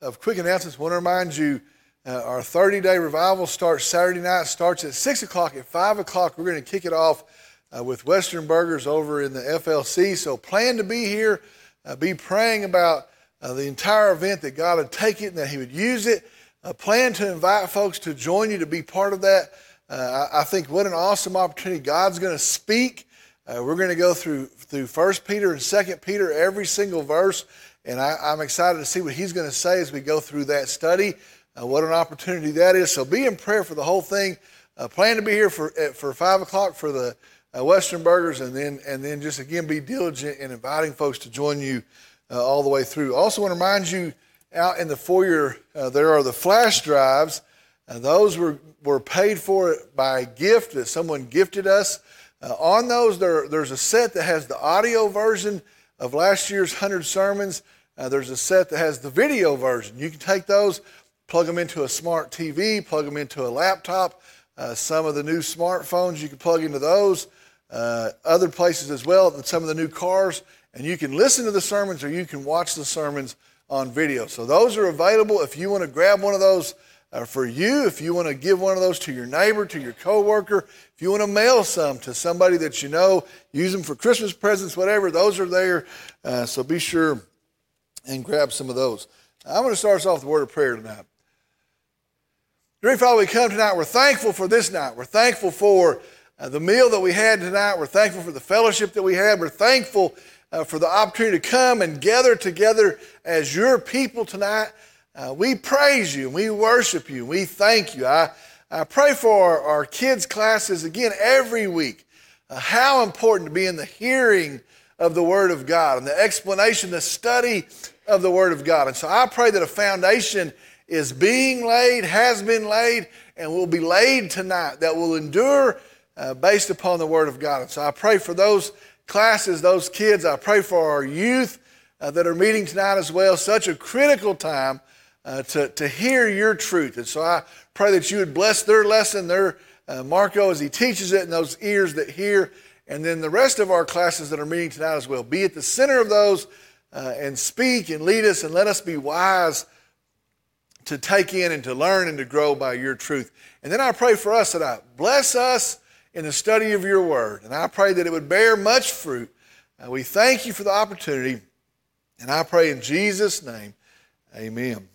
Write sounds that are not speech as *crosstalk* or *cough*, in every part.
of quick announcements. I want to remind you uh, our 30 day revival starts Saturday night, starts at 6 o'clock. At 5 o'clock, we're going to kick it off uh, with Western Burgers over in the FLC. So plan to be here, uh, be praying about uh, the entire event that God would take it and that He would use it. Uh, plan to invite folks to join you to be part of that. Uh, I, I, think what an awesome opportunity. God's going to speak. we're going to go through through First Peter and Second Peter, every single verse. And I, am excited to see what he's going to say as we go through that study. Uh, what an opportunity that is. So be in prayer for the whole thing. Uh, plan to be here for, for 5 o'clock for the uh, Western Burgers, and then, and then just again be diligent in inviting folks to join you uh, all the way through. Also, want to remind you out in the foyer, uh, there are the flash drives. Uh, those were, were paid for by a gift that someone gifted us. on those, there, there's a set that has the audio version of last year's 100 sermons. Uh, there's a set that has the video version. You can take those, plug them into a smart TV, plug them into a laptop. Uh, some of the new smartphones, you can plug into those. Uh, other places as well, some of the new cars. And you can listen to the sermons or you can watch the sermons on video. So those are available if you want to grab one of those uh, for you, if you want to give one of those to your neighbor, to your coworker, if you want to mail some to somebody that you know, use them for Christmas presents, whatever, those are there. Uh, so be sure and grab some of those. I'm going to start us off with a word of prayer tonight. Dear Father, we come tonight. We're thankful for this night. We're thankful for uh, the meal that we had tonight. We're thankful for the fellowship that we had. We're thankful uh, for the opportunity to come and gather together as your people tonight. Uh, we praise you. We worship you. We thank you. I, I pray for our, our kids' classes again every week. Uh, how important to be in the hearing of the Word of God and the explanation, the study of the Word of God. And so I pray that a foundation is being laid, has been laid, and will be laid tonight that will endure uh, based upon the Word of God. And so I pray for those classes, those kids. I pray for our youth uh, that are meeting tonight as well. Such a critical time uh, to, to hear your truth. And so I pray that you would bless their lesson, their uh, Marco as he teaches it, and those ears that hear and then the rest of our classes that are meeting tonight as well. Be at the center of those uh, and speak and lead us and let us be wise to take in and to learn and to grow by your truth. And then I pray for us that I Bless us in the study of your word. And I pray that it would bear much fruit. Uh, we thank you for the opportunity. And I pray in Jesus' name, amen.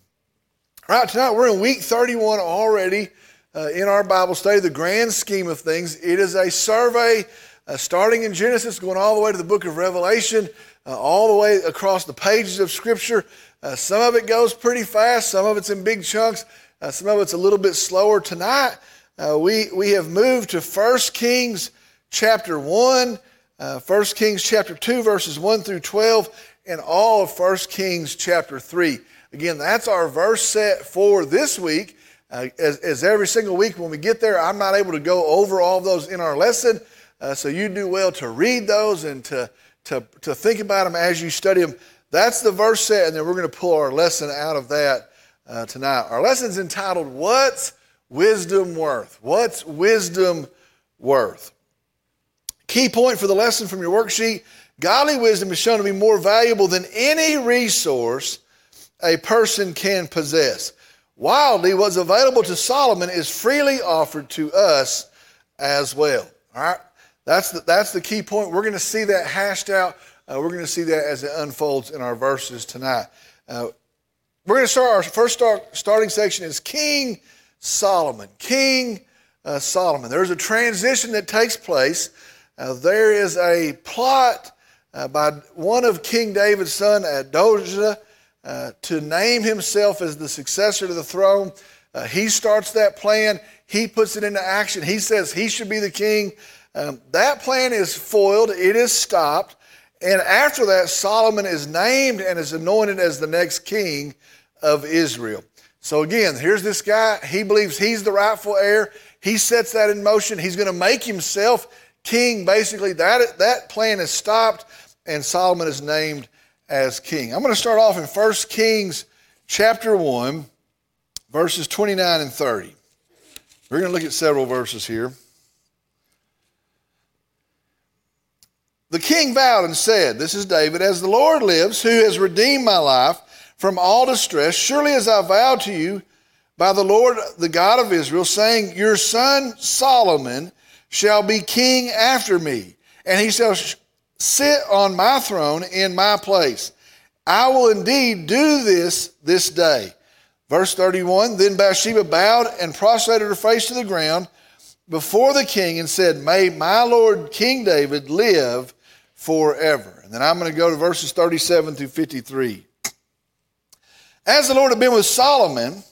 All right, tonight we're in week 31 already uh, in our Bible study, the grand scheme of things. It is a survey uh, starting in Genesis, going all the way to the book of Revelation, uh, all the way across the pages of Scripture. Uh, some of it goes pretty fast, some of it's in big chunks, uh, some of it's a little bit slower. Tonight, uh, we, we have moved to 1 Kings chapter 1, uh, 1 Kings chapter 2, verses 1 through 12, and all of 1 Kings chapter 3. Again, that's our verse set for this week. Uh, as, as, every single week when we get there, I'm not able to go over all of those in our lesson. Uh, so you do well to read those and to, to, to think about them as you study them. That's the verse set, and then we're going to pull our lesson out of that uh, tonight. Our lesson's entitled, What's Wisdom Worth? What's Wisdom Worth? Key point for the lesson from your worksheet godly wisdom is shown to be more valuable than any resource a person can possess. Wildly, what's available to Solomon is freely offered to us as well. All right? That's the, that's the key point. We're going to see that hashed out. Uh, we're going to see that as it unfolds in our verses tonight. Uh, we're going to start our first start, starting section is King Solomon. King uh, Solomon. There's a transition that takes place. Uh, there is a plot uh, by one of King David's son, Adonijah, uh, to name himself as the successor to the throne. he starts that plan. He puts it into action. He says he should be the king. Um, that plan is foiled, it is stopped. And after that, Solomon is named and is anointed as the next king of Israel. So again, here's this guy. He believes he's the rightful heir. He sets that in motion. He's going to make himself king. Basically, that, that plan is stopped, and Solomon is named as king. I'm going to start off in 1 Kings chapter 1, verses 29 and 30. We're going to look at several verses here. The king vowed and said, This is David, as the Lord lives, who has redeemed my life from all distress. Surely as I vowed to you by the Lord, the God of Israel, saying, Your son Solomon shall be king after me, and he shall sit on my throne in my place. I will indeed do this this day. Verse 31 Then Bathsheba bowed and prostrated her face to the ground before the king and said, May my Lord King David live forever. And then I'm going to go to verses 37 through 53. As the Lord had been with Solomon,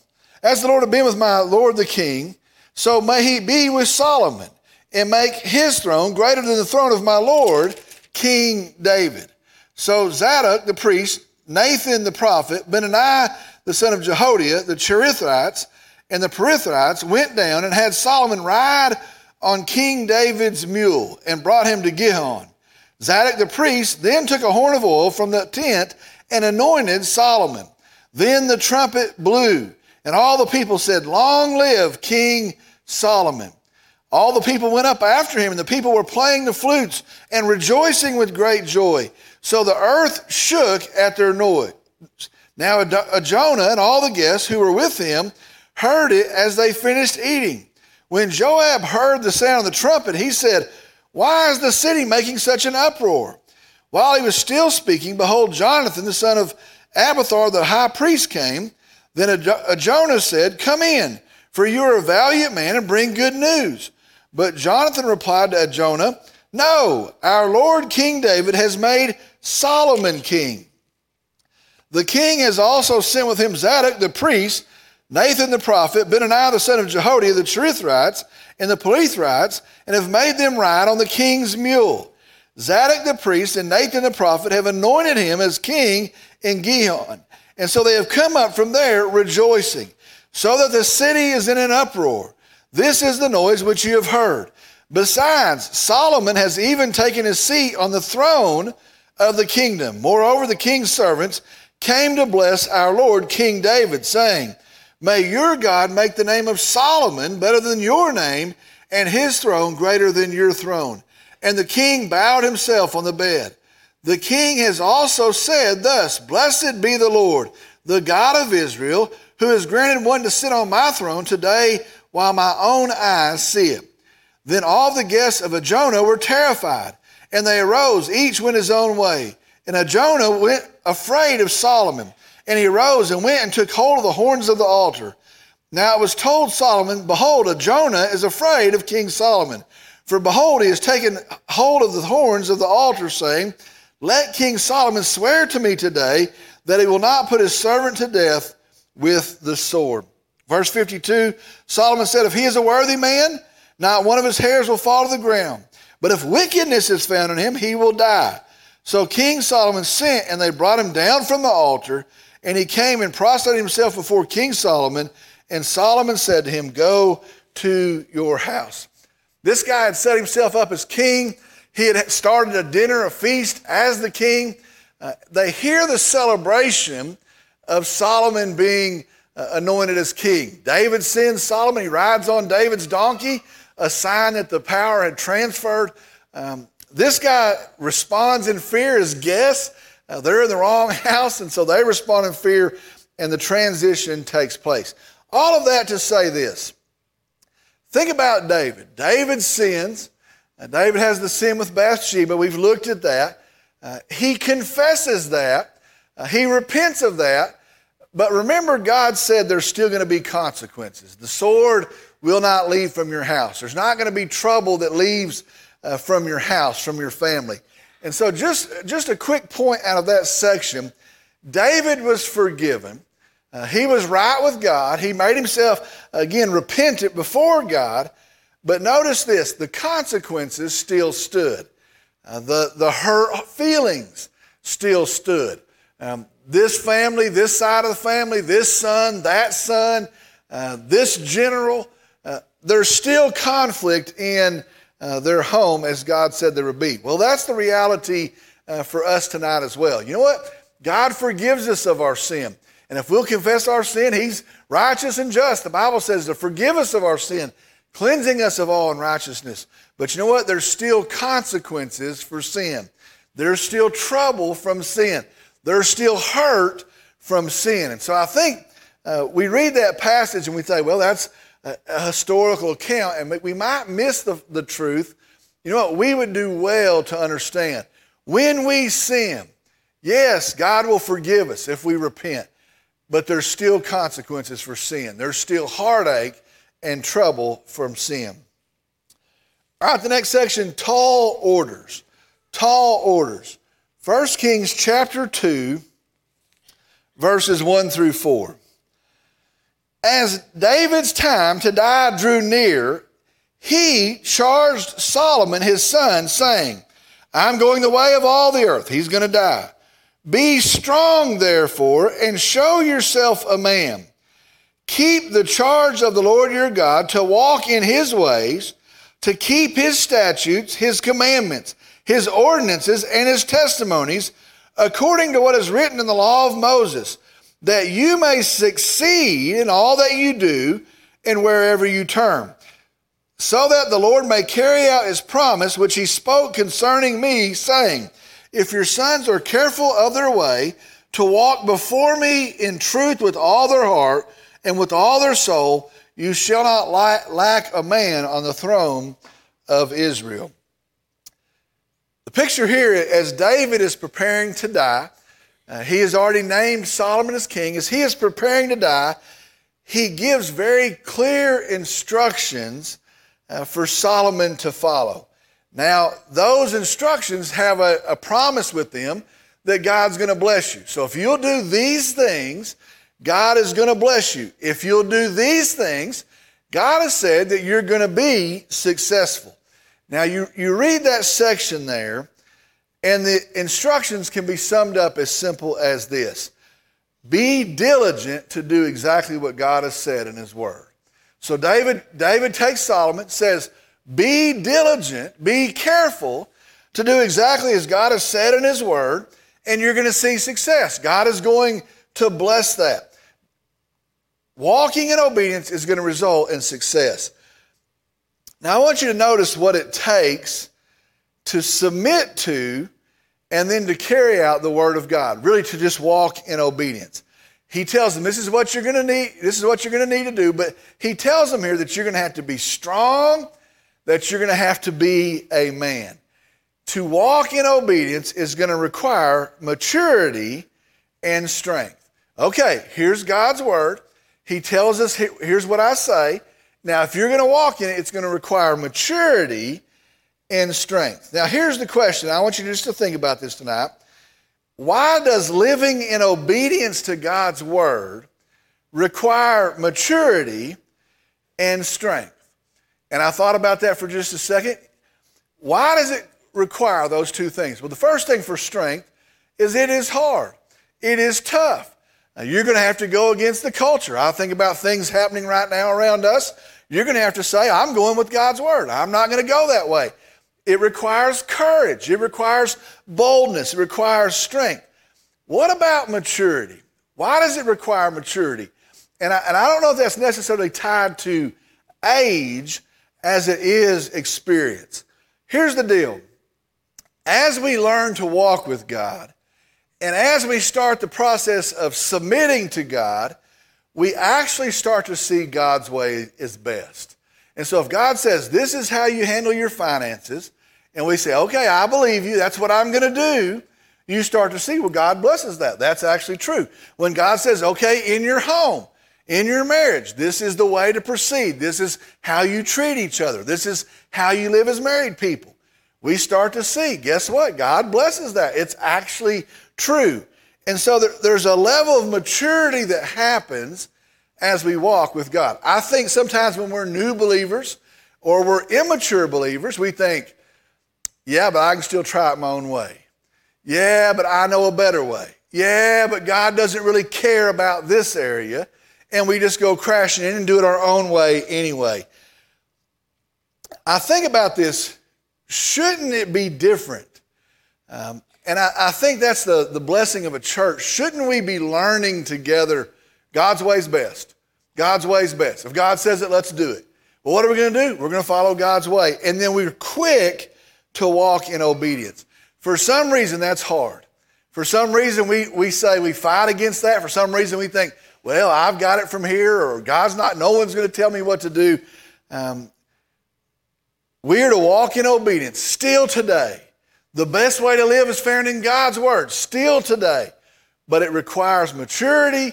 as the Lord had been with my Lord the king, so may he be with Solomon and make his throne greater than the throne of my Lord King David. So Zadok the priest, Nathan the prophet, Benaiah the son of Jehoiada, the Cherethites, and the Pelethites went down and had Solomon ride on King David's mule and brought him to Gihon. Zadok the priest then took a horn of oil from the tent and anointed Solomon. Then the trumpet blew, and all the people said, Long live King Solomon. All the people went up after him, and the people were playing the flutes and rejoicing with great joy. So the earth shook at their noise. Now Adonijah and all the guests who were with him heard it as they finished eating. When Joab heard the sound of the trumpet, he said, Why is the city making such an uproar? While he was still speaking, behold, Jonathan, the son of Abiathar, the high priest, came. Then Adonijah said, Come in, for you are a valiant man and bring good news. But Jonathan replied to Adonijah, No, our Lord King David has made Solomon king. The king has also sent with him Zadok the priest, Nathan the prophet, Benaiah the son of Jehoiada, the Cherethites, and the Pelethites, and have made them ride on the king's mule. Zadok the priest and Nathan the prophet have anointed him as king in Gihon. And so they have come up from there rejoicing, so that the city is in an uproar. This is the noise which you have heard. Besides, Solomon has even taken his seat on the throne of the kingdom. Moreover, the king's servants came to bless our Lord King David, saying, May your God make the name of Solomon better than your name, and his throne greater than your throne. And the king bowed himself on the bed. The king has also said thus Blessed be the Lord, the God of Israel, who has granted one to sit on my throne today while my own eyes see it. Then all the guests of Adonijah were terrified, and they arose, each went his own way. And Adonijah went afraid of Solomon. And he arose and went and took hold of the horns of the altar. Now it was told Solomon, Behold, Adonijah is afraid of King Solomon. For behold, he has taken hold of the horns of the altar, saying, Let King Solomon swear to me today that he will not put his servant to death with the sword. Verse 52 Solomon said, If he is a worthy man, not one of his hairs will fall to the ground. But if wickedness is found in him, he will die. So King Solomon sent, and they brought him down from the altar, and he came and prostrated himself before King Solomon. And Solomon said to him, Go to your house. This guy had set himself up as king. He had started a dinner, a feast as the king. Uh, they hear the celebration of Solomon being uh, anointed as king. David sends Solomon, he rides on David's donkey, a sign that the power had transferred. Um, this guy responds in fear as guests. Uh, they're in the wrong *laughs* house, and so they respond in fear, and the transition takes place. All of that to say this. Think about David. David sins. Uh, David has the sin with Bathsheba. We've looked at that. Uh, he confesses that. Uh, he repents of that. But remember, God said there's still going to be consequences. The sword will not leave from your house. There's not going to be trouble that leaves uh, from your house, from your family. And so, just, just a quick point out of that section David was forgiven. Uh, he was right with God. He made himself, again, repentant before God. But notice this the consequences still stood. Uh, the, the hurt feelings still stood. Um, this family, this side of the family, this son, that son, uh, this general, uh, there's still conflict in uh, their home as God said there would be. Well, that's the reality uh, for us tonight as well. You know what? God forgives us of our sin. And if we'll confess our sin, He's righteous and just. The Bible says to forgive us of our sin, cleansing us of all unrighteousness. But you know what? There's still consequences for sin. There's still trouble from sin. There's still hurt from sin. And so I think uh, we read that passage and we say, well, that's a, a historical account, and we might miss the, the truth. You know what? We would do well to understand. When we sin, yes, God will forgive us if we repent, but there's still consequences for sin. There's still heartache and trouble from sin. All right, the next section tall orders. Tall orders. 1 Kings chapter 2, verses 1 through 4. As David's time to die drew near, he charged Solomon his son, saying, I'm going the way of all the earth. He's going to die. Be strong, therefore, and show yourself a man. Keep the charge of the Lord your God to walk in his ways, to keep his statutes, his commandments, his ordinances, and his testimonies, according to what is written in the law of Moses, that you may succeed in all that you do and wherever you turn, so that the Lord may carry out his promise which he spoke concerning me, saying, If your sons are careful of their way, to walk before me in truth with all their heart and with all their soul, you shall not lack a man on the throne of Israel. The picture here, as David is preparing to die, uh, he has already named Solomon as king. As he is preparing to die, he gives very clear instructions uh, for Solomon to follow. Now, those instructions have a, a promise with them that God's going to bless you. So if you'll do these things, God is going to bless you. If you'll do these things, God has said that you're going to be successful. Now, you, you read that section there, and the instructions can be summed up as simple as this Be diligent to do exactly what God has said in His Word. So, David, David takes Solomon, says, Be diligent, be careful to do exactly as God has said in His Word, and you're going to see success. God is going to bless that. Walking in obedience is going to result in success. Now, I want you to notice what it takes to submit to and then to carry out the Word of God, really to just walk in obedience. He tells them, This is what you're to need, this is what you're to need to do, but he tells them here that you're to have to be strong, that you're to have to be a man. To walk in obedience is to require maturity and strength. Okay, here's God's Word. He tells us, here's what I say. Now, if you're to walk in it, it's to require maturity and strength. Now, here's the question. I want you just to think about this tonight. Why does living in obedience to God's word require maturity and strength? And I thought about that for just a second. Why does it require those two things? Well, the first thing for strength is it is hard, it is tough. Now, you're going to have to go against the culture. I think about things happening right now around us. You're going to have to say, I'm going with God's word. I'm not going to go that way. It requires courage. It requires boldness. It requires strength. What about maturity? Why does it require maturity? And I, and I don't know if that's necessarily tied to age as it is experience. Here's the deal as we learn to walk with God, and as we start the process of submitting to God, we actually start to see God's way is best. And so if God says, this is how you handle your finances, and we say, okay, I believe you, that's what I'm going to do, you start to see, well, God blesses that. That's actually true. When God says, okay, in your home, in your marriage, this is the way to proceed. This is how you treat each other. This is how you live as married people. We start to see, guess what? God blesses that. It's actually true. And so there, there's a level of maturity that happens as we walk with God. I think sometimes when we're new believers or we're immature believers, we think, yeah, but I can still try it my own way. Yeah, but I know a better way. Yeah, but God doesn't really care about this area. And we just go crashing in and do it our own way anyway. I think about this shouldn't it be different? Um, and I, I, think that's the, the blessing of a church. Shouldn't we be learning together God's way's best? God's way's best. If God says it, let's do it. Well, what are we going to do? We're going to follow God's way. And then we're quick to walk in obedience. For some reason, that's hard. For some reason, we, we say we fight against that. For some reason, we think, well, I've got it from here, or God's not, no one's going to tell me what to do. Um, we are to walk in obedience still today. The best way to live is found in God's word, still today. But it requires maturity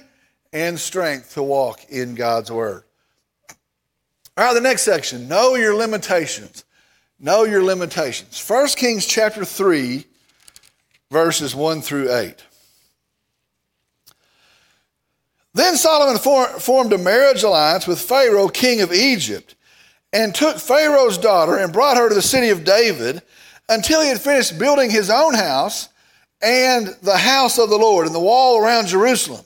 and strength to walk in God's word. All right, the next section know your limitations. Know your limitations. 1 Kings chapter 3, verses 1 through 8. Then Solomon formed a marriage alliance with Pharaoh, king of Egypt, and took Pharaoh's daughter and brought her to the city of David until he had finished building his own house and the house of the Lord and the wall around Jerusalem.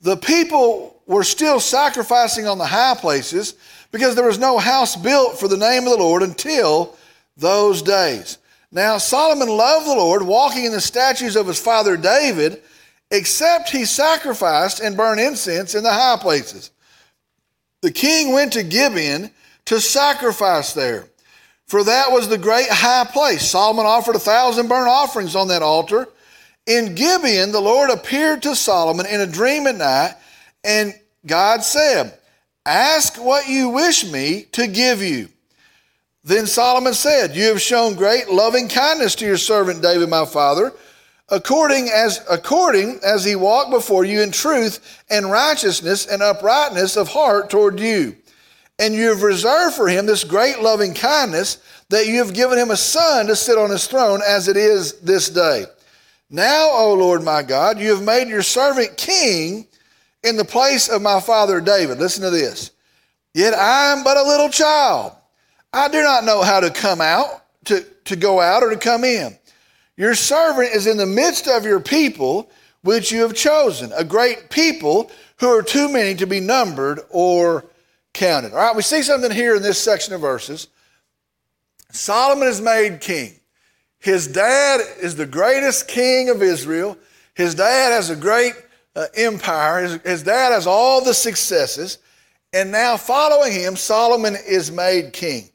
The people were still sacrificing on the high places because there was no house built for the name of the Lord until those days. Now, Solomon loved the Lord, walking in the statutes of his father David, except he sacrificed and burned incense in the high places. The king went to Gibeon to sacrifice there, for that was the great high place. Solomon offered a thousand burnt offerings on that altar. In Gibeon, the Lord appeared to Solomon in a dream at night, and God said, Ask what you wish me to give you. Then Solomon said, You have shown great loving kindness to your servant David, my father, according as, according as he walked before you in truth and righteousness and uprightness of heart toward you. And you have reserved for him this great loving kindness that you have given him a son to sit on his throne as it is this day. Now, O Lord my God, you have made your servant king in the place of my father David. Listen to this. Yet I am but a little child. I do not know how to come out, to, to go out, or to come in. Your servant is in the midst of your people, which you have chosen, a great people who are too many to be numbered or counted. All right, we see something here in this section of verses. Solomon is made king. His dad is the greatest king of Israel. His dad has a great uh, empire. His, his dad has all the successes. And now, following him, Solomon is made king.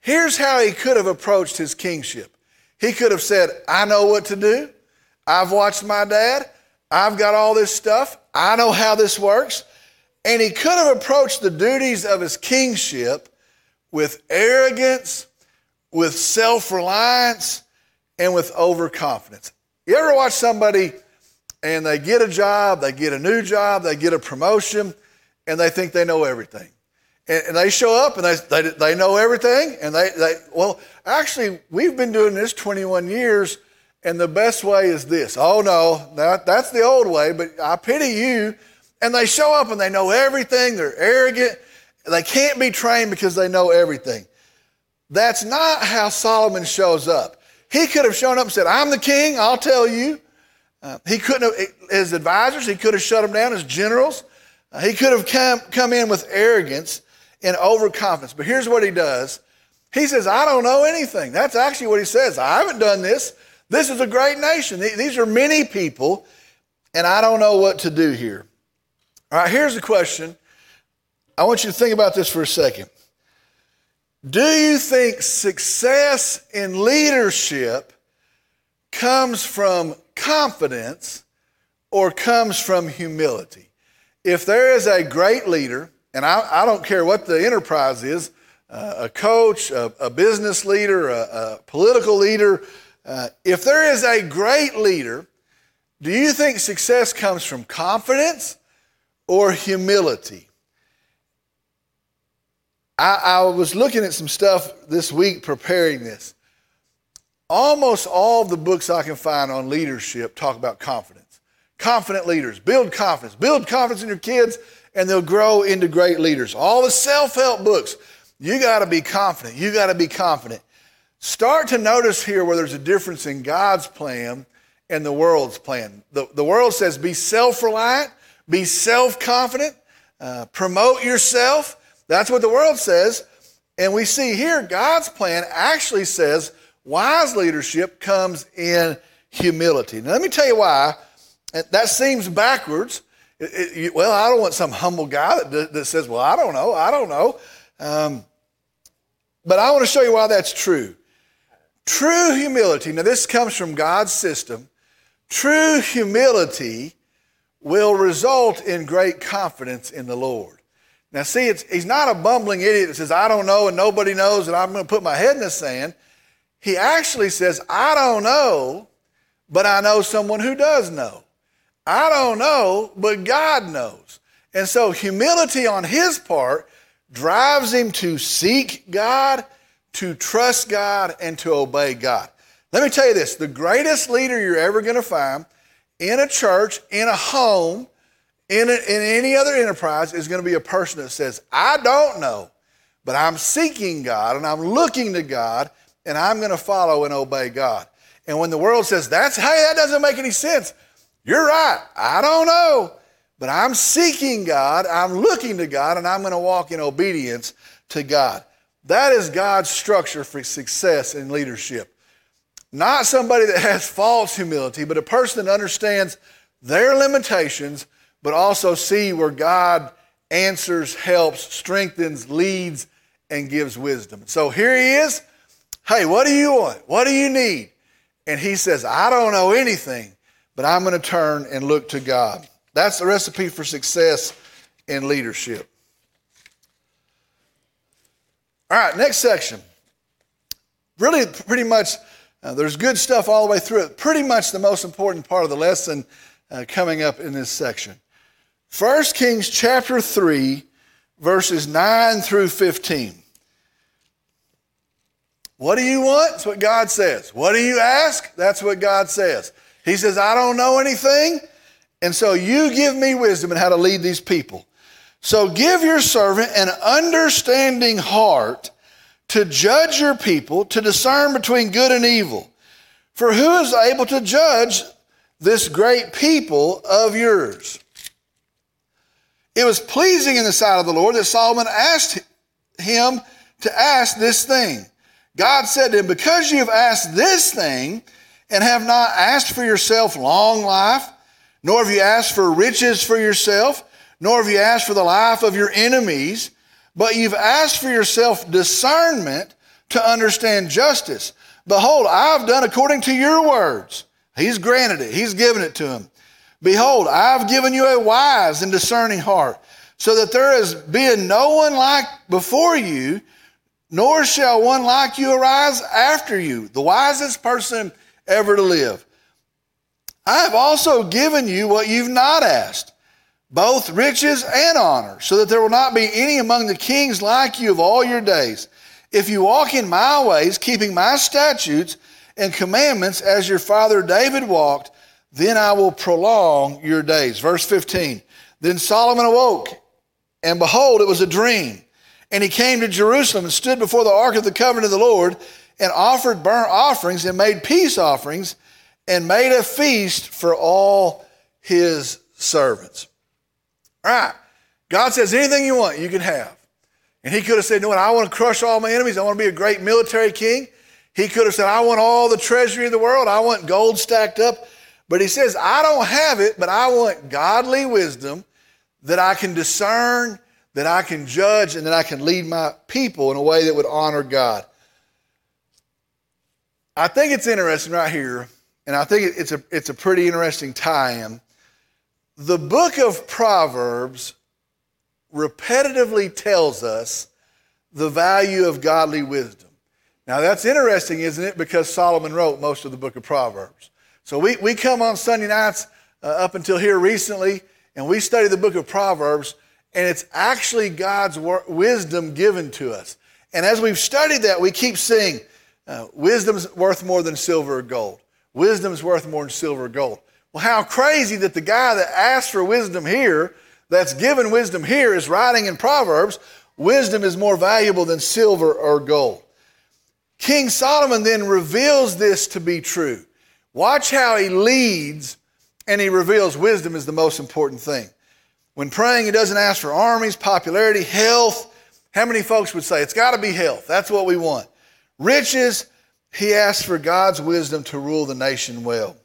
Here's how he could have approached his kingship. He could have said, I know what to do. I've watched my dad. I've got all this stuff. I know how this works. And he could have approached the duties of his kingship with arrogance, with self reliance, and with overconfidence. You ever watch somebody and they get a job, they get a new job, they get a promotion, and they think they know everything. And, and they show up and they, they, they know everything. And they, they, well, actually, we've been doing this 21 years, and the best way is this. Oh, no, that, that's the old way, but I pity you. And they show up and they know everything. They're arrogant. They can't be trained because they know everything. That's not how Solomon shows up. He could have shown up and said, I'm the king, I'll tell you. Uh, he couldn't have, his advisors, he could have shut them down as generals. Uh, he could have come, come in with arrogance and overconfidence. But here's what he does He says, I don't know anything. That's actually what he says. I haven't done this. This is a great nation. These are many people, and I don't know what to do here. All right, here's the question. I want you to think about this for a second. Do you think success in leadership comes from confidence or comes from humility. If there is a great leader, and I, I don't care what the enterprise is, uh, a coach, a, a business leader, a, a political leader, uh, if there is a great leader, do you think success comes from confidence or humility? I, I was looking at some stuff this week preparing this. Almost all the books I can find on leadership talk about confidence. Confident leaders, build confidence, build confidence in your kids, and they'll grow into great leaders. All the self help books, you got to be confident. You got to be confident. Start to notice here where there's a difference in God's plan and the world's plan. The, the world says be self reliant, be self confident, uh, promote yourself. That's what the world says. And we see here God's plan actually says Wise leadership comes in humility. Now, let me tell you why. That seems backwards. It, it, well, I don't want some humble guy that, that says, Well, I don't know, I don't know. Um, but I want to show you why that's true. True humility, now, this comes from God's system. True humility will result in great confidence in the Lord. Now, see, he's not a bumbling idiot that says, I don't know and nobody knows and I'm going to put my head in the sand. He actually says, I don't know, but I know someone who does know. I don't know, but God knows. And so humility on his part drives him to seek God, to trust God, and to obey God. Let me tell you this the greatest leader you're ever going to find in a church, in a home, in, a, in any other enterprise is going to be a person that says, I don't know, but I'm seeking God and I'm looking to God and I'm going to follow and obey God. And when the world says, that's, hey, that doesn't make any sense, you're right. I don't know, but I'm seeking God, I'm looking to God, and I'm going to walk in obedience to God. That is God's structure for success in leadership. Not somebody that has false humility, but a person that understands their limitations, but also see where God answers, helps, strengthens, leads, and gives wisdom. So here he is. Hey, what do you want? What do you need? And he says, I don't know anything, but I'm going to turn and look to God. That's the recipe for success in leadership. All right, next section. Really, pretty much, uh, there's good stuff all the way through it. Pretty much the most important part of the lesson uh, coming up in this section. 1 Kings chapter 3, verses 9 through 15. What do you want? That's what God says. What do you ask? That's what God says. He says, I don't know anything, and so you give me wisdom in how to lead these people. So give your servant an understanding heart to judge your people, to discern between good and evil. For who is able to judge this great people of yours? It was pleasing in the sight of the Lord that Solomon asked him to ask this thing. God said to him, Because you have asked this thing and have not asked for yourself long life, nor have you asked for riches for yourself, nor have you asked for the life of your enemies, but you've asked for yourself discernment to understand justice. Behold, I've done according to your words. He's granted it, He's given it to him. Behold, I've given you a wise and discerning heart, so that there has been no one like before you nor shall one like you arise after you, the wisest person ever to live. I have also given you what you've not asked, both riches and honor, so that there will not be any among the kings like you of all your days. If you walk in my ways, keeping my statutes and commandments as your father David walked, then I will prolong your days. Verse 15. Then Solomon awoke, and behold, it was a dream. And he came to Jerusalem and stood before the ark of the covenant of the Lord and offered burnt offerings and made peace offerings and made a feast for all his servants. All right. God says, anything you want, you can have. And he could have said, no, I want to crush all my enemies. I want to be a great military king. He could have said, I want all the treasury of the world. I want gold stacked up. But he says, I don't have it, but I want godly wisdom that I can discern that I can judge and that I can lead my people in a way that would honor God. I think it's interesting right here, and I think it's a, it's a pretty interesting tie in. The book of Proverbs repetitively tells us the value of godly wisdom. Now, that's interesting, isn't it? Because Solomon wrote most of the book of Proverbs. So we, we come on Sunday nights uh, up until here recently, and we study the book of Proverbs and it's actually God's wisdom given to us. And as we've studied that, we keep seeing uh, wisdom's worth more than silver or gold. Wisdom's worth more than silver or gold. Well, how crazy that the guy that asked for wisdom here, that's given wisdom here, is writing in Proverbs, wisdom is more valuable than silver or gold. King Solomon then reveals this to be true. Watch how he leads and he reveals wisdom is the most important thing. When praying, he doesn't ask for armies, popularity, health. How many folks would say it's got to be health? That's what we want. Riches, he asks for God's wisdom to rule the nation well.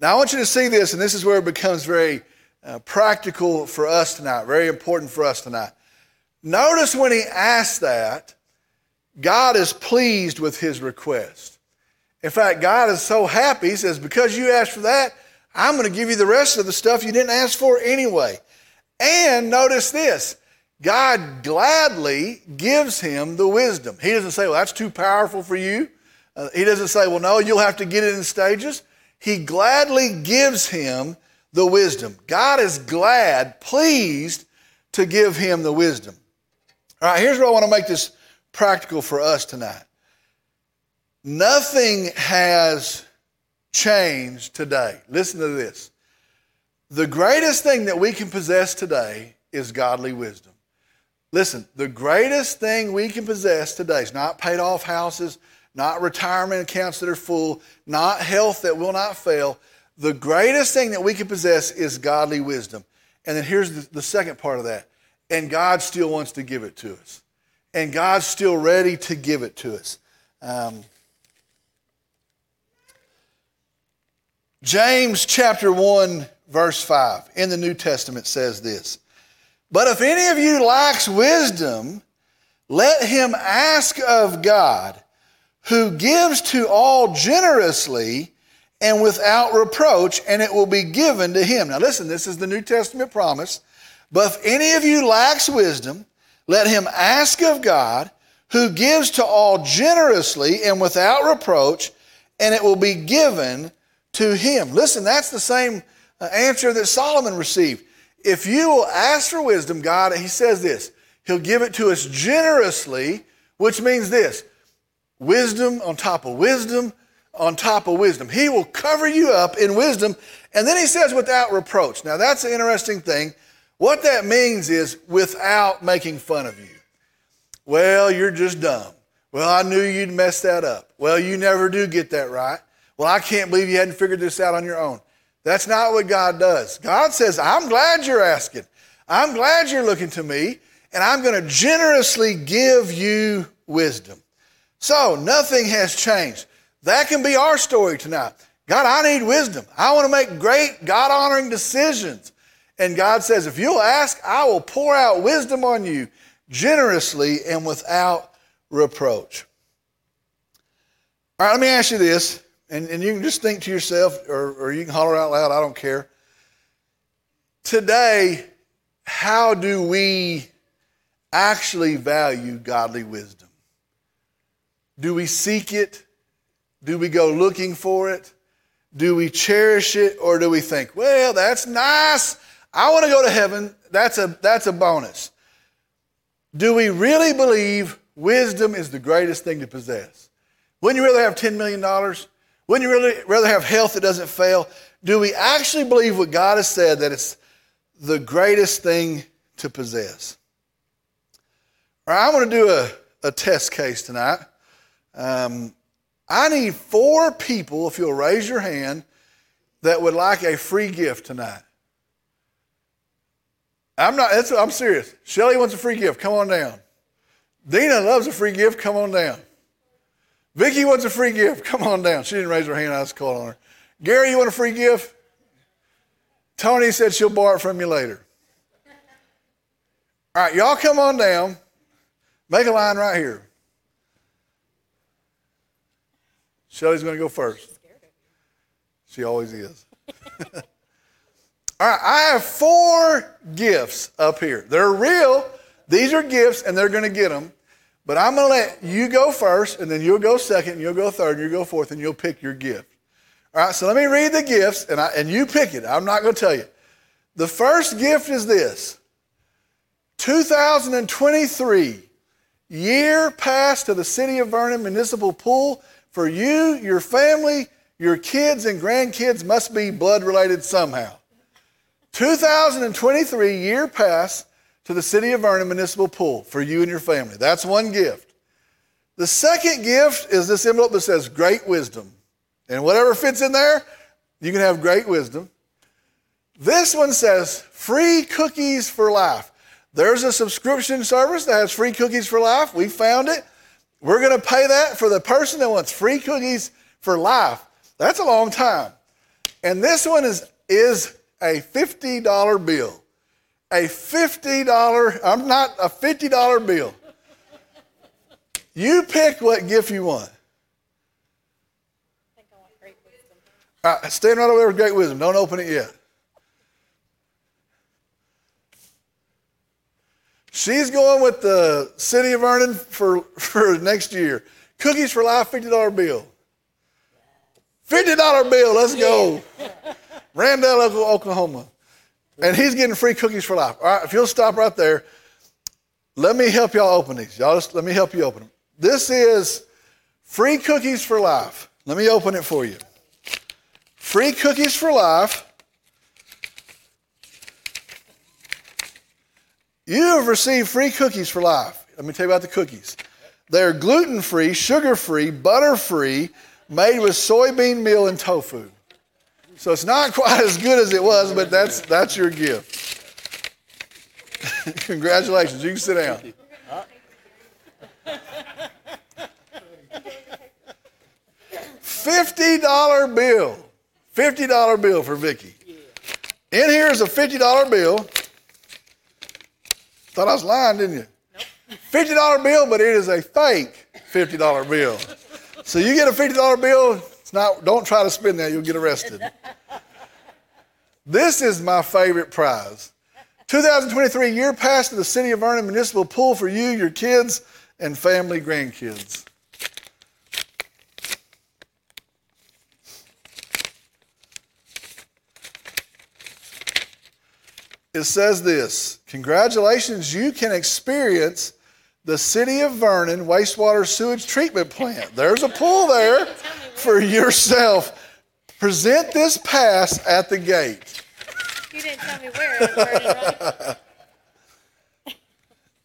Now, I want you to see this, and this is where it becomes very uh, practical for us tonight, very important for us tonight. Notice when he asks that, God is pleased with his request. In fact, God is so happy, He says, because you asked for that, I'm going to give you the rest of the stuff you didn't ask for anyway. And notice this God gladly gives him the wisdom. He doesn't say, well, that's too powerful for you. Uh, he doesn't say, well, no, you'll have to get it in stages. He gladly gives him the wisdom. God is glad, pleased to give him the wisdom. All right, here's where I want to make this practical for us tonight. Nothing has changed today. Listen to this. The greatest thing that we can possess today is godly wisdom. Listen, the greatest thing we can possess today is not paid off houses, not retirement accounts that are full, not health that will not fail. The greatest thing that we can possess is godly wisdom. And then here's the, second part of that. And God still wants to give it to us. And God's still ready to give it to us. Um, James chapter 1, verse 5 in the New Testament says this But if any of you lacks wisdom, let him ask of God, who gives to all generously and without reproach, and it will be given to him. Now, listen, this is the New Testament promise. But if any of you lacks wisdom, let him ask of God, who gives to all generously and without reproach, and it will be given to him. Listen, that's the same uh, answer that Solomon received. If you will ask for wisdom, God, he says this, he'll give it to us generously, which means this wisdom on top of wisdom on top of wisdom. He will cover you up in wisdom. And then he says, without reproach. Now, that's an interesting thing. What that means is without making fun of you. Well, you're just dumb. Well, I knew you'd mess that up. Well, you never do get that right. Well, I can't believe you hadn't figured this out on your own. That's not what God does. God says, I'm glad you're asking. I'm glad you're looking to me, and I'm going to generously give you wisdom. So, nothing has changed. That can be our story tonight. God, I need wisdom. I want to make great, God honoring decisions. And God says, if you'll ask, I will pour out wisdom on you generously and without reproach. All right, let me ask you this and, and you can just think to yourself, or, or you can holler out loud, I don't care. Today, how do we actually value godly wisdom? Do we seek it? Do we go looking for it? Do we cherish it? Or do we think, well, that's nice. I want to go to heaven. That's a, that's a bonus. Do we really believe wisdom is the greatest thing to possess? Wouldn't you rather have $10 million? Wouldn't you really rather have health that doesn't fail? Do we actually believe what God has said that it's the greatest thing to possess? All right, I'm going to do a, a test case tonight. Um, I need four people, if you'll raise your hand, that would like a free gift tonight. I'm not, I'm serious. Shelly wants a free gift. Come on down. Dina loves a free gift. Come on down. Vicky wants a free gift. Come on down. She didn't raise her hand. I was calling on her. Gary, you want a free gift? Tony said she'll borrow it from you later. All right, y'all come on down. Make a line right here. Shelly's going to go first. She always is. *laughs* All right, I have four gifts up here. They're real. These are gifts, and they're going to get them. But I'm going to let you go first, and then you'll go second, and you'll go third, and you'll go fourth, and you'll pick your gift. All right, so let me read the gifts, and, I, and you pick it. I'm not going to tell you. The first gift is this 2023 year pass to the City of Vernon Municipal Pool for you, your family, your kids, and grandkids must be blood related somehow. 2023 year pass to the City of Vernon Municipal Pool for you and your family. That's one gift. The second gift is this envelope that says great wisdom. And whatever fits in there, you can have great wisdom. This one says free cookies for life. There's a subscription service that has free cookies for life. We found it. We're going to pay that for the person that wants free cookies for life. That's a long time. And this one is, is a $50 bill a $50, I'm not a $50 bill. You pick what gift you want. I think I want great wisdom. All right, stand right over there with great wisdom. Don't open it yet. She's going with the city of Vernon for, for next year. Cookies for Life, $50 bill. $50 bill, let's go. Randall, Oklahoma. And he's getting free cookies for life. All right, if you'll stop right there, let me help y'all open these. Y'all just let me help you open them. This is free cookies for life. Let me open it for you. Free cookies for life. You have received free cookies for life. Let me tell you about the cookies. They're gluten free, sugar free, butter free, made with soybean meal and tofu. So it's not *laughs* quite as good as it was, but that's, that's your gift. *laughs* Congratulations. You can sit down. $50 bill. $50 bill for Vicky. In here is a $50 bill. Thought I was lying, didn't you? $50 bill, but it is a fake $50 bill. So you get a $50 bill, not, don't try to spin that, you'll get arrested. This is my favorite prize. 2023 year pass to the City of Vernon Municipal Pool for you, your kids, and family grandkids. It says this Congratulations, you can experience the City of Vernon wastewater sewage treatment plant. There's a pool there *laughs* for yourself. Present this pass at the gate. You didn't tell me where. *laughs*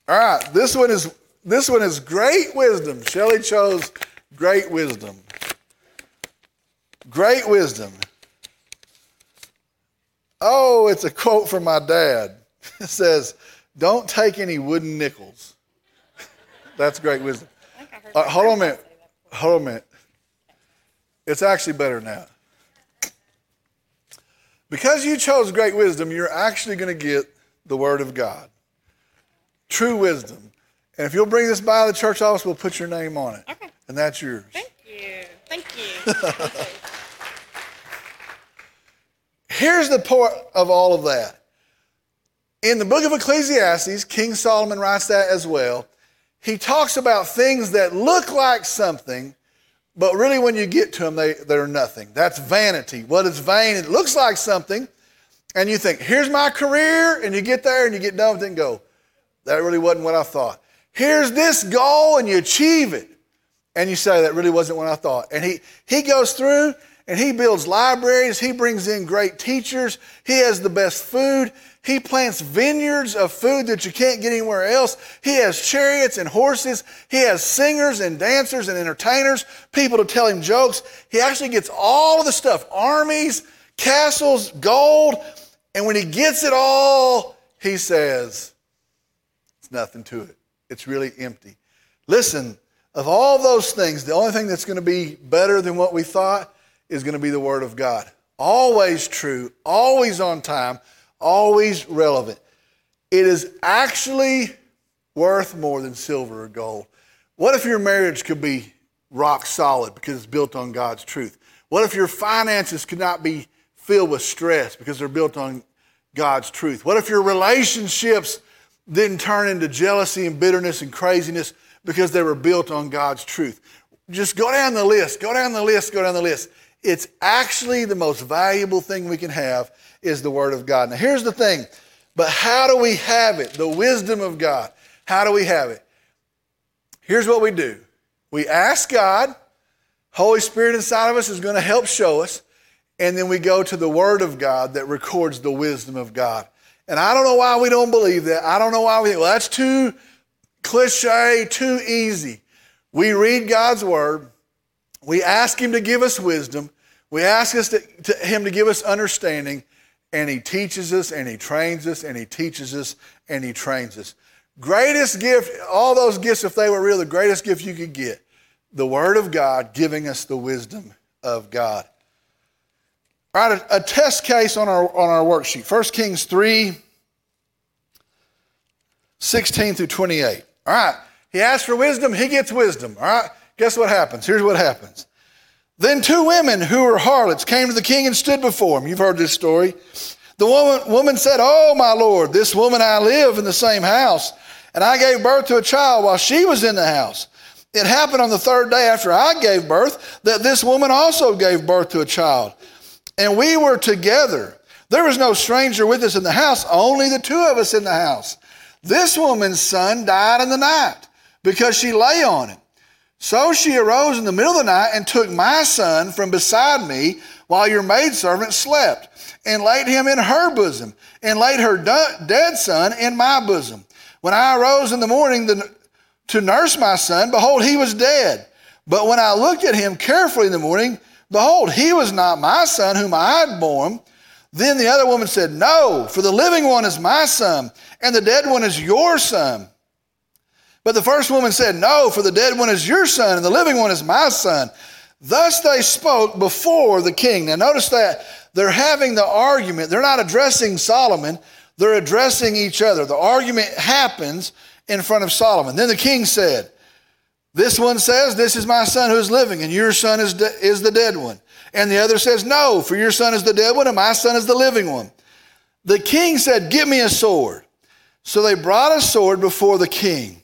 All right, this one is this one is great wisdom. Shelley chose great wisdom. Great wisdom. Oh, it's a quote from my dad. *laughs* It says, "Don't take any wooden nickels." *laughs* That's great wisdom. Uh, hold on a minute. Hold on a minute. It's actually better now. Because you chose great wisdom, you're actually going to get the Word of God. True wisdom. And if you'll bring this by the church office, we'll put your name on it. Okay. And that's yours. Thank you. Thank you. *laughs* Here's the point of all of that. In the book of Ecclesiastes, King Solomon writes that as well. He talks about things that look like something, but really when you get to them, they, they're nothing. That's vanity. What is vain? It looks like something, and you think, here's my career, and you get there and you get done with it and go, that really wasn't what I thought. Here's this goal, and you achieve it. And you say, that really wasn't what I thought. And he, he goes through and he builds libraries. He brings in great teachers. He has the best food. He plants vineyards of food that you can't get anywhere else. He has chariots and horses. He has singers and dancers and entertainers, people to tell him jokes. He actually gets all of the stuff armies, castles, gold. And when he gets it all, he says, it's nothing to it. It's really empty. Listen, of all those things, the only thing that's going to be better than what we thought is going to be the Word of God. Always true, always on time, always relevant. It is actually worth more than silver or gold. What if your marriage could be rock solid because it's built on God's truth? What if your finances could not be filled with stress because they're built on God's truth? What if your relationships didn't turn into jealousy and bitterness and craziness because they were built on God's truth? Just go down the list, go down the list, go down the list. It's actually the most valuable thing we can have is the Word of God. Now, here's the thing, but how do we have it? The wisdom of God. How do we have it? Here's what we do we ask God, Holy Spirit inside of us is going to help show us, and then we go to the Word of God that records the wisdom of God. And I don't know why we don't believe that. I don't know why we think, well, that's too cliche, too easy. We read God's Word, we ask Him to give us wisdom, we ask us to, to Him to give us understanding, and He teaches us and He trains us and He teaches us and He trains us. Greatest gift, all those gifts, if they were real, the greatest gift you could get, the Word of God giving us the wisdom of God. All right, a, a test case on our, on our worksheet. 1 Kings 3, 16 through 28. All right, he asks for wisdom, he gets wisdom. All right, guess what happens? Here's what happens. Then two women who were harlots came to the king and stood before him. You've heard this story. The woman, woman said, Oh, my lord, this woman I live in the same house, and I gave birth to a child while she was in the house. It happened on the third day after I gave birth that this woman also gave birth to a child. And we were together. There was no stranger with us in the house, only the two of us in the house. This woman's son died in the night because she lay on him. So she arose in the middle of the night and took my son from beside me while your maidservant slept and laid him in her bosom and laid her dead son in my bosom. When I arose in the morning to nurse my son, behold, he was dead. But when I looked at him carefully in the morning, behold, he was not my son whom I had borne. Then the other woman said, No, for the living one is my son, and the dead one is your son. But the first woman said, No, for the dead one is your son, and the living one is my son. Thus they spoke before the king. Now notice that they're having the argument. They're not addressing Solomon, they're addressing each other. The argument happens in front of Solomon. Then the king said, This one says, This is my son who is living, and your son is, de- is the dead one. And the other says, No, for your son is the dead one, and my son is the living one. The king said, Give me a sword. So they brought a sword before the king.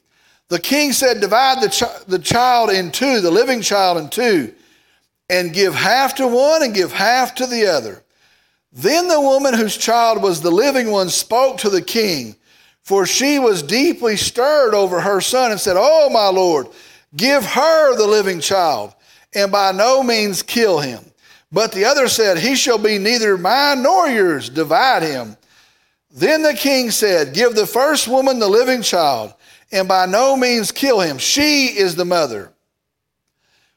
The king said, Divide the, the child in two, the living child in two, and give half to one and give half to the other. Then the woman whose child was the living one spoke to the king, for she was deeply stirred over her son and said, Oh, my lord, give her the living child, and by no means kill him. But the other said, He shall be neither mine nor yours, divide him. Then the king said, Give the first woman the living child, and by no means kill him. She is the mother.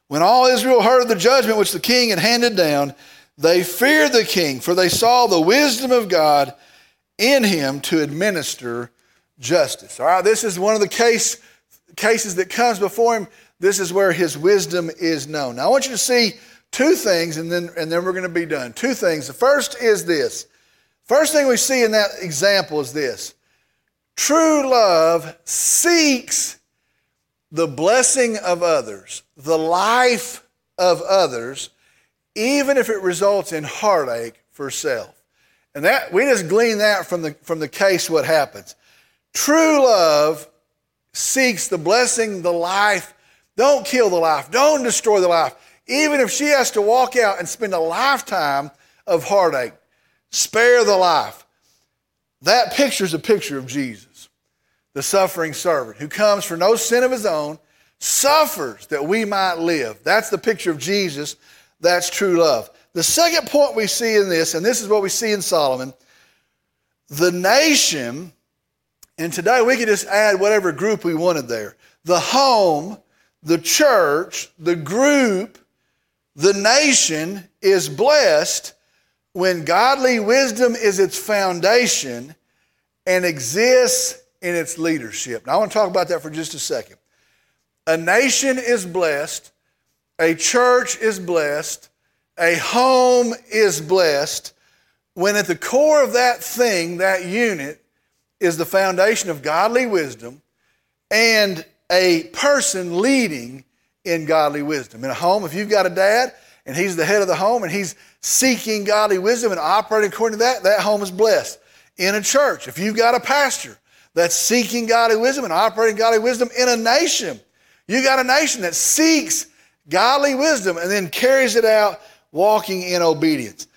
When all Israel heard of the judgment which the king had handed down, they feared the king, for they saw the wisdom of God in him to administer justice. All right, this is one of the case, cases that comes before him. This is where his wisdom is known. Now, I want you to see two things, and then, and then we're going to be done. Two things. The first is this. First thing we see in that example is this true love seeks the blessing of others, the life of others, even if it results in heartache for self. And that we just glean that from the from the case what happens. True love seeks the blessing, the life. Don't kill the life. Don't destroy the life even if she has to walk out and spend a lifetime of heartache, spare the life. That picture is a picture of Jesus, the suffering servant who comes for no sin of his own, suffers that we might live. That's the picture of Jesus. That's true love. The second point we see in this, and this is what we see in Solomon, the nation, and today we could just add whatever group we wanted there the home, the church, the group, the nation is blessed when godly wisdom is its foundation and exists in its leadership. Now, I want to talk about that for just a second. A nation is blessed, a church is blessed, a home is blessed when at the core of that thing, that unit, is the foundation of godly wisdom and a person leading in godly wisdom. In a home, if you've got a dad and he's the head of the home and he's seeking godly wisdom and operating according to that, that home is blessed. In a church, if you've got a pastor that's seeking godly wisdom and operating godly wisdom in a nation, you got a nation that seeks godly wisdom and then carries it out walking in obedience.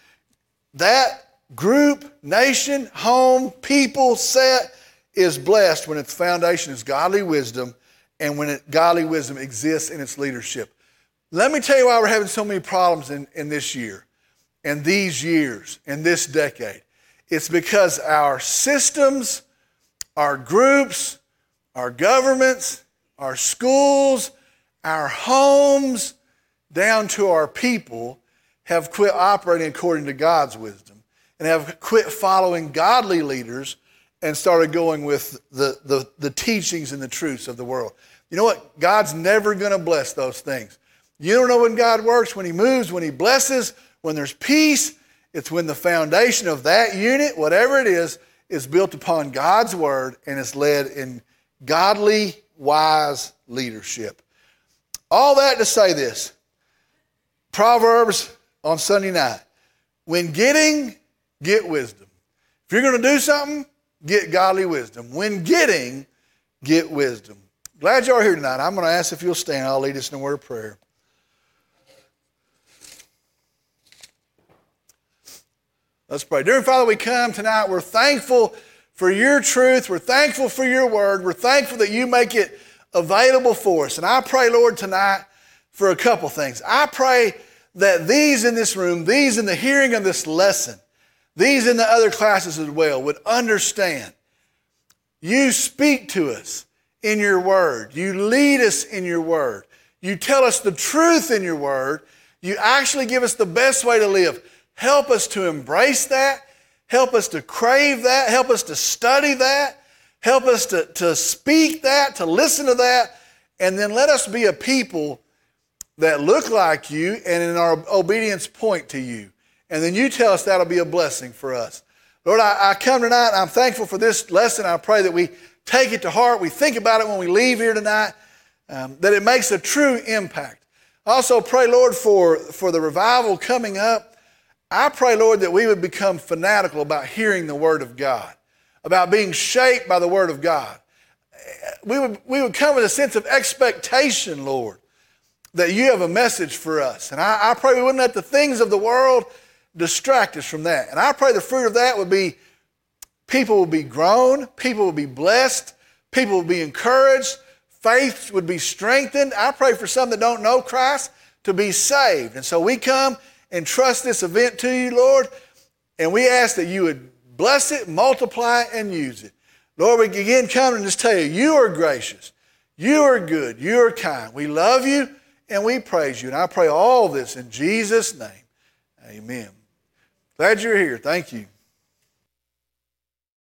That group, nation, home, people, set is blessed when its foundation is godly wisdom and when it, godly wisdom exists in its leadership. Let me tell you why we're having so many problems in, in this year, and these years, in this decade. It's because our systems, our groups, our governments, our schools, our homes, down to our people, have quit operating according to God's wisdom and have quit following godly leaders and started going with the, the, the teachings and the truths of the world. You know what? God's never going to bless those things. You don't know when God works, when He moves, when He blesses, when there's peace. It's when the foundation of that unit, whatever it is, is built upon God's word and is led in godly, wise leadership. All that to say this Proverbs on Sunday night. When getting, get wisdom. If you're going to do something, get godly wisdom. When getting, get wisdom. Glad you are here tonight. I'm going to ask if you'll stand. I'll lead us in a word of prayer. Let's pray. Dear Father, we come tonight. We're thankful for your truth. We're thankful for your word. We're thankful that you make it available for us. And I pray, Lord, tonight for a couple things. I pray that these in this room, these in the hearing of this lesson, these in the other classes as well, would understand you speak to us in your word. You lead us in your word. You tell us the truth in your word. You actually give us the best way to live. Help us to embrace that. Help us to crave that. Help us to study that. Help us to, to speak that, to listen to that. And then let us be a people that look like you and in our obedience point to you. And then you tell us that'll be a blessing for us. Lord, I, I come tonight. I'm thankful for this lesson. I pray that we take it to heart. We think about it when we leave here tonight, um, that it makes a true impact. Also pray, Lord, for, for the revival coming up. I pray, Lord, that we would become fanatical about hearing the Word of God, about being shaped by the Word of God. We would, we would come with a sense of expectation, Lord, that you have a message for us. And I, I pray we wouldn't let the things of the world distract us from that. And I pray the fruit of that would be people will be grown, people will be blessed, people will be encouraged, faith would be strengthened. I pray for some that don't know Christ to be saved. And so we come and trust this event to you, Lord, and we ask that you would bless it, multiply, and use it. Lord, we again come and just tell you, you are gracious, you are good, you are kind. We love you and we praise you. And I pray all this in Jesus' name. Amen. Glad you're here. Thank you.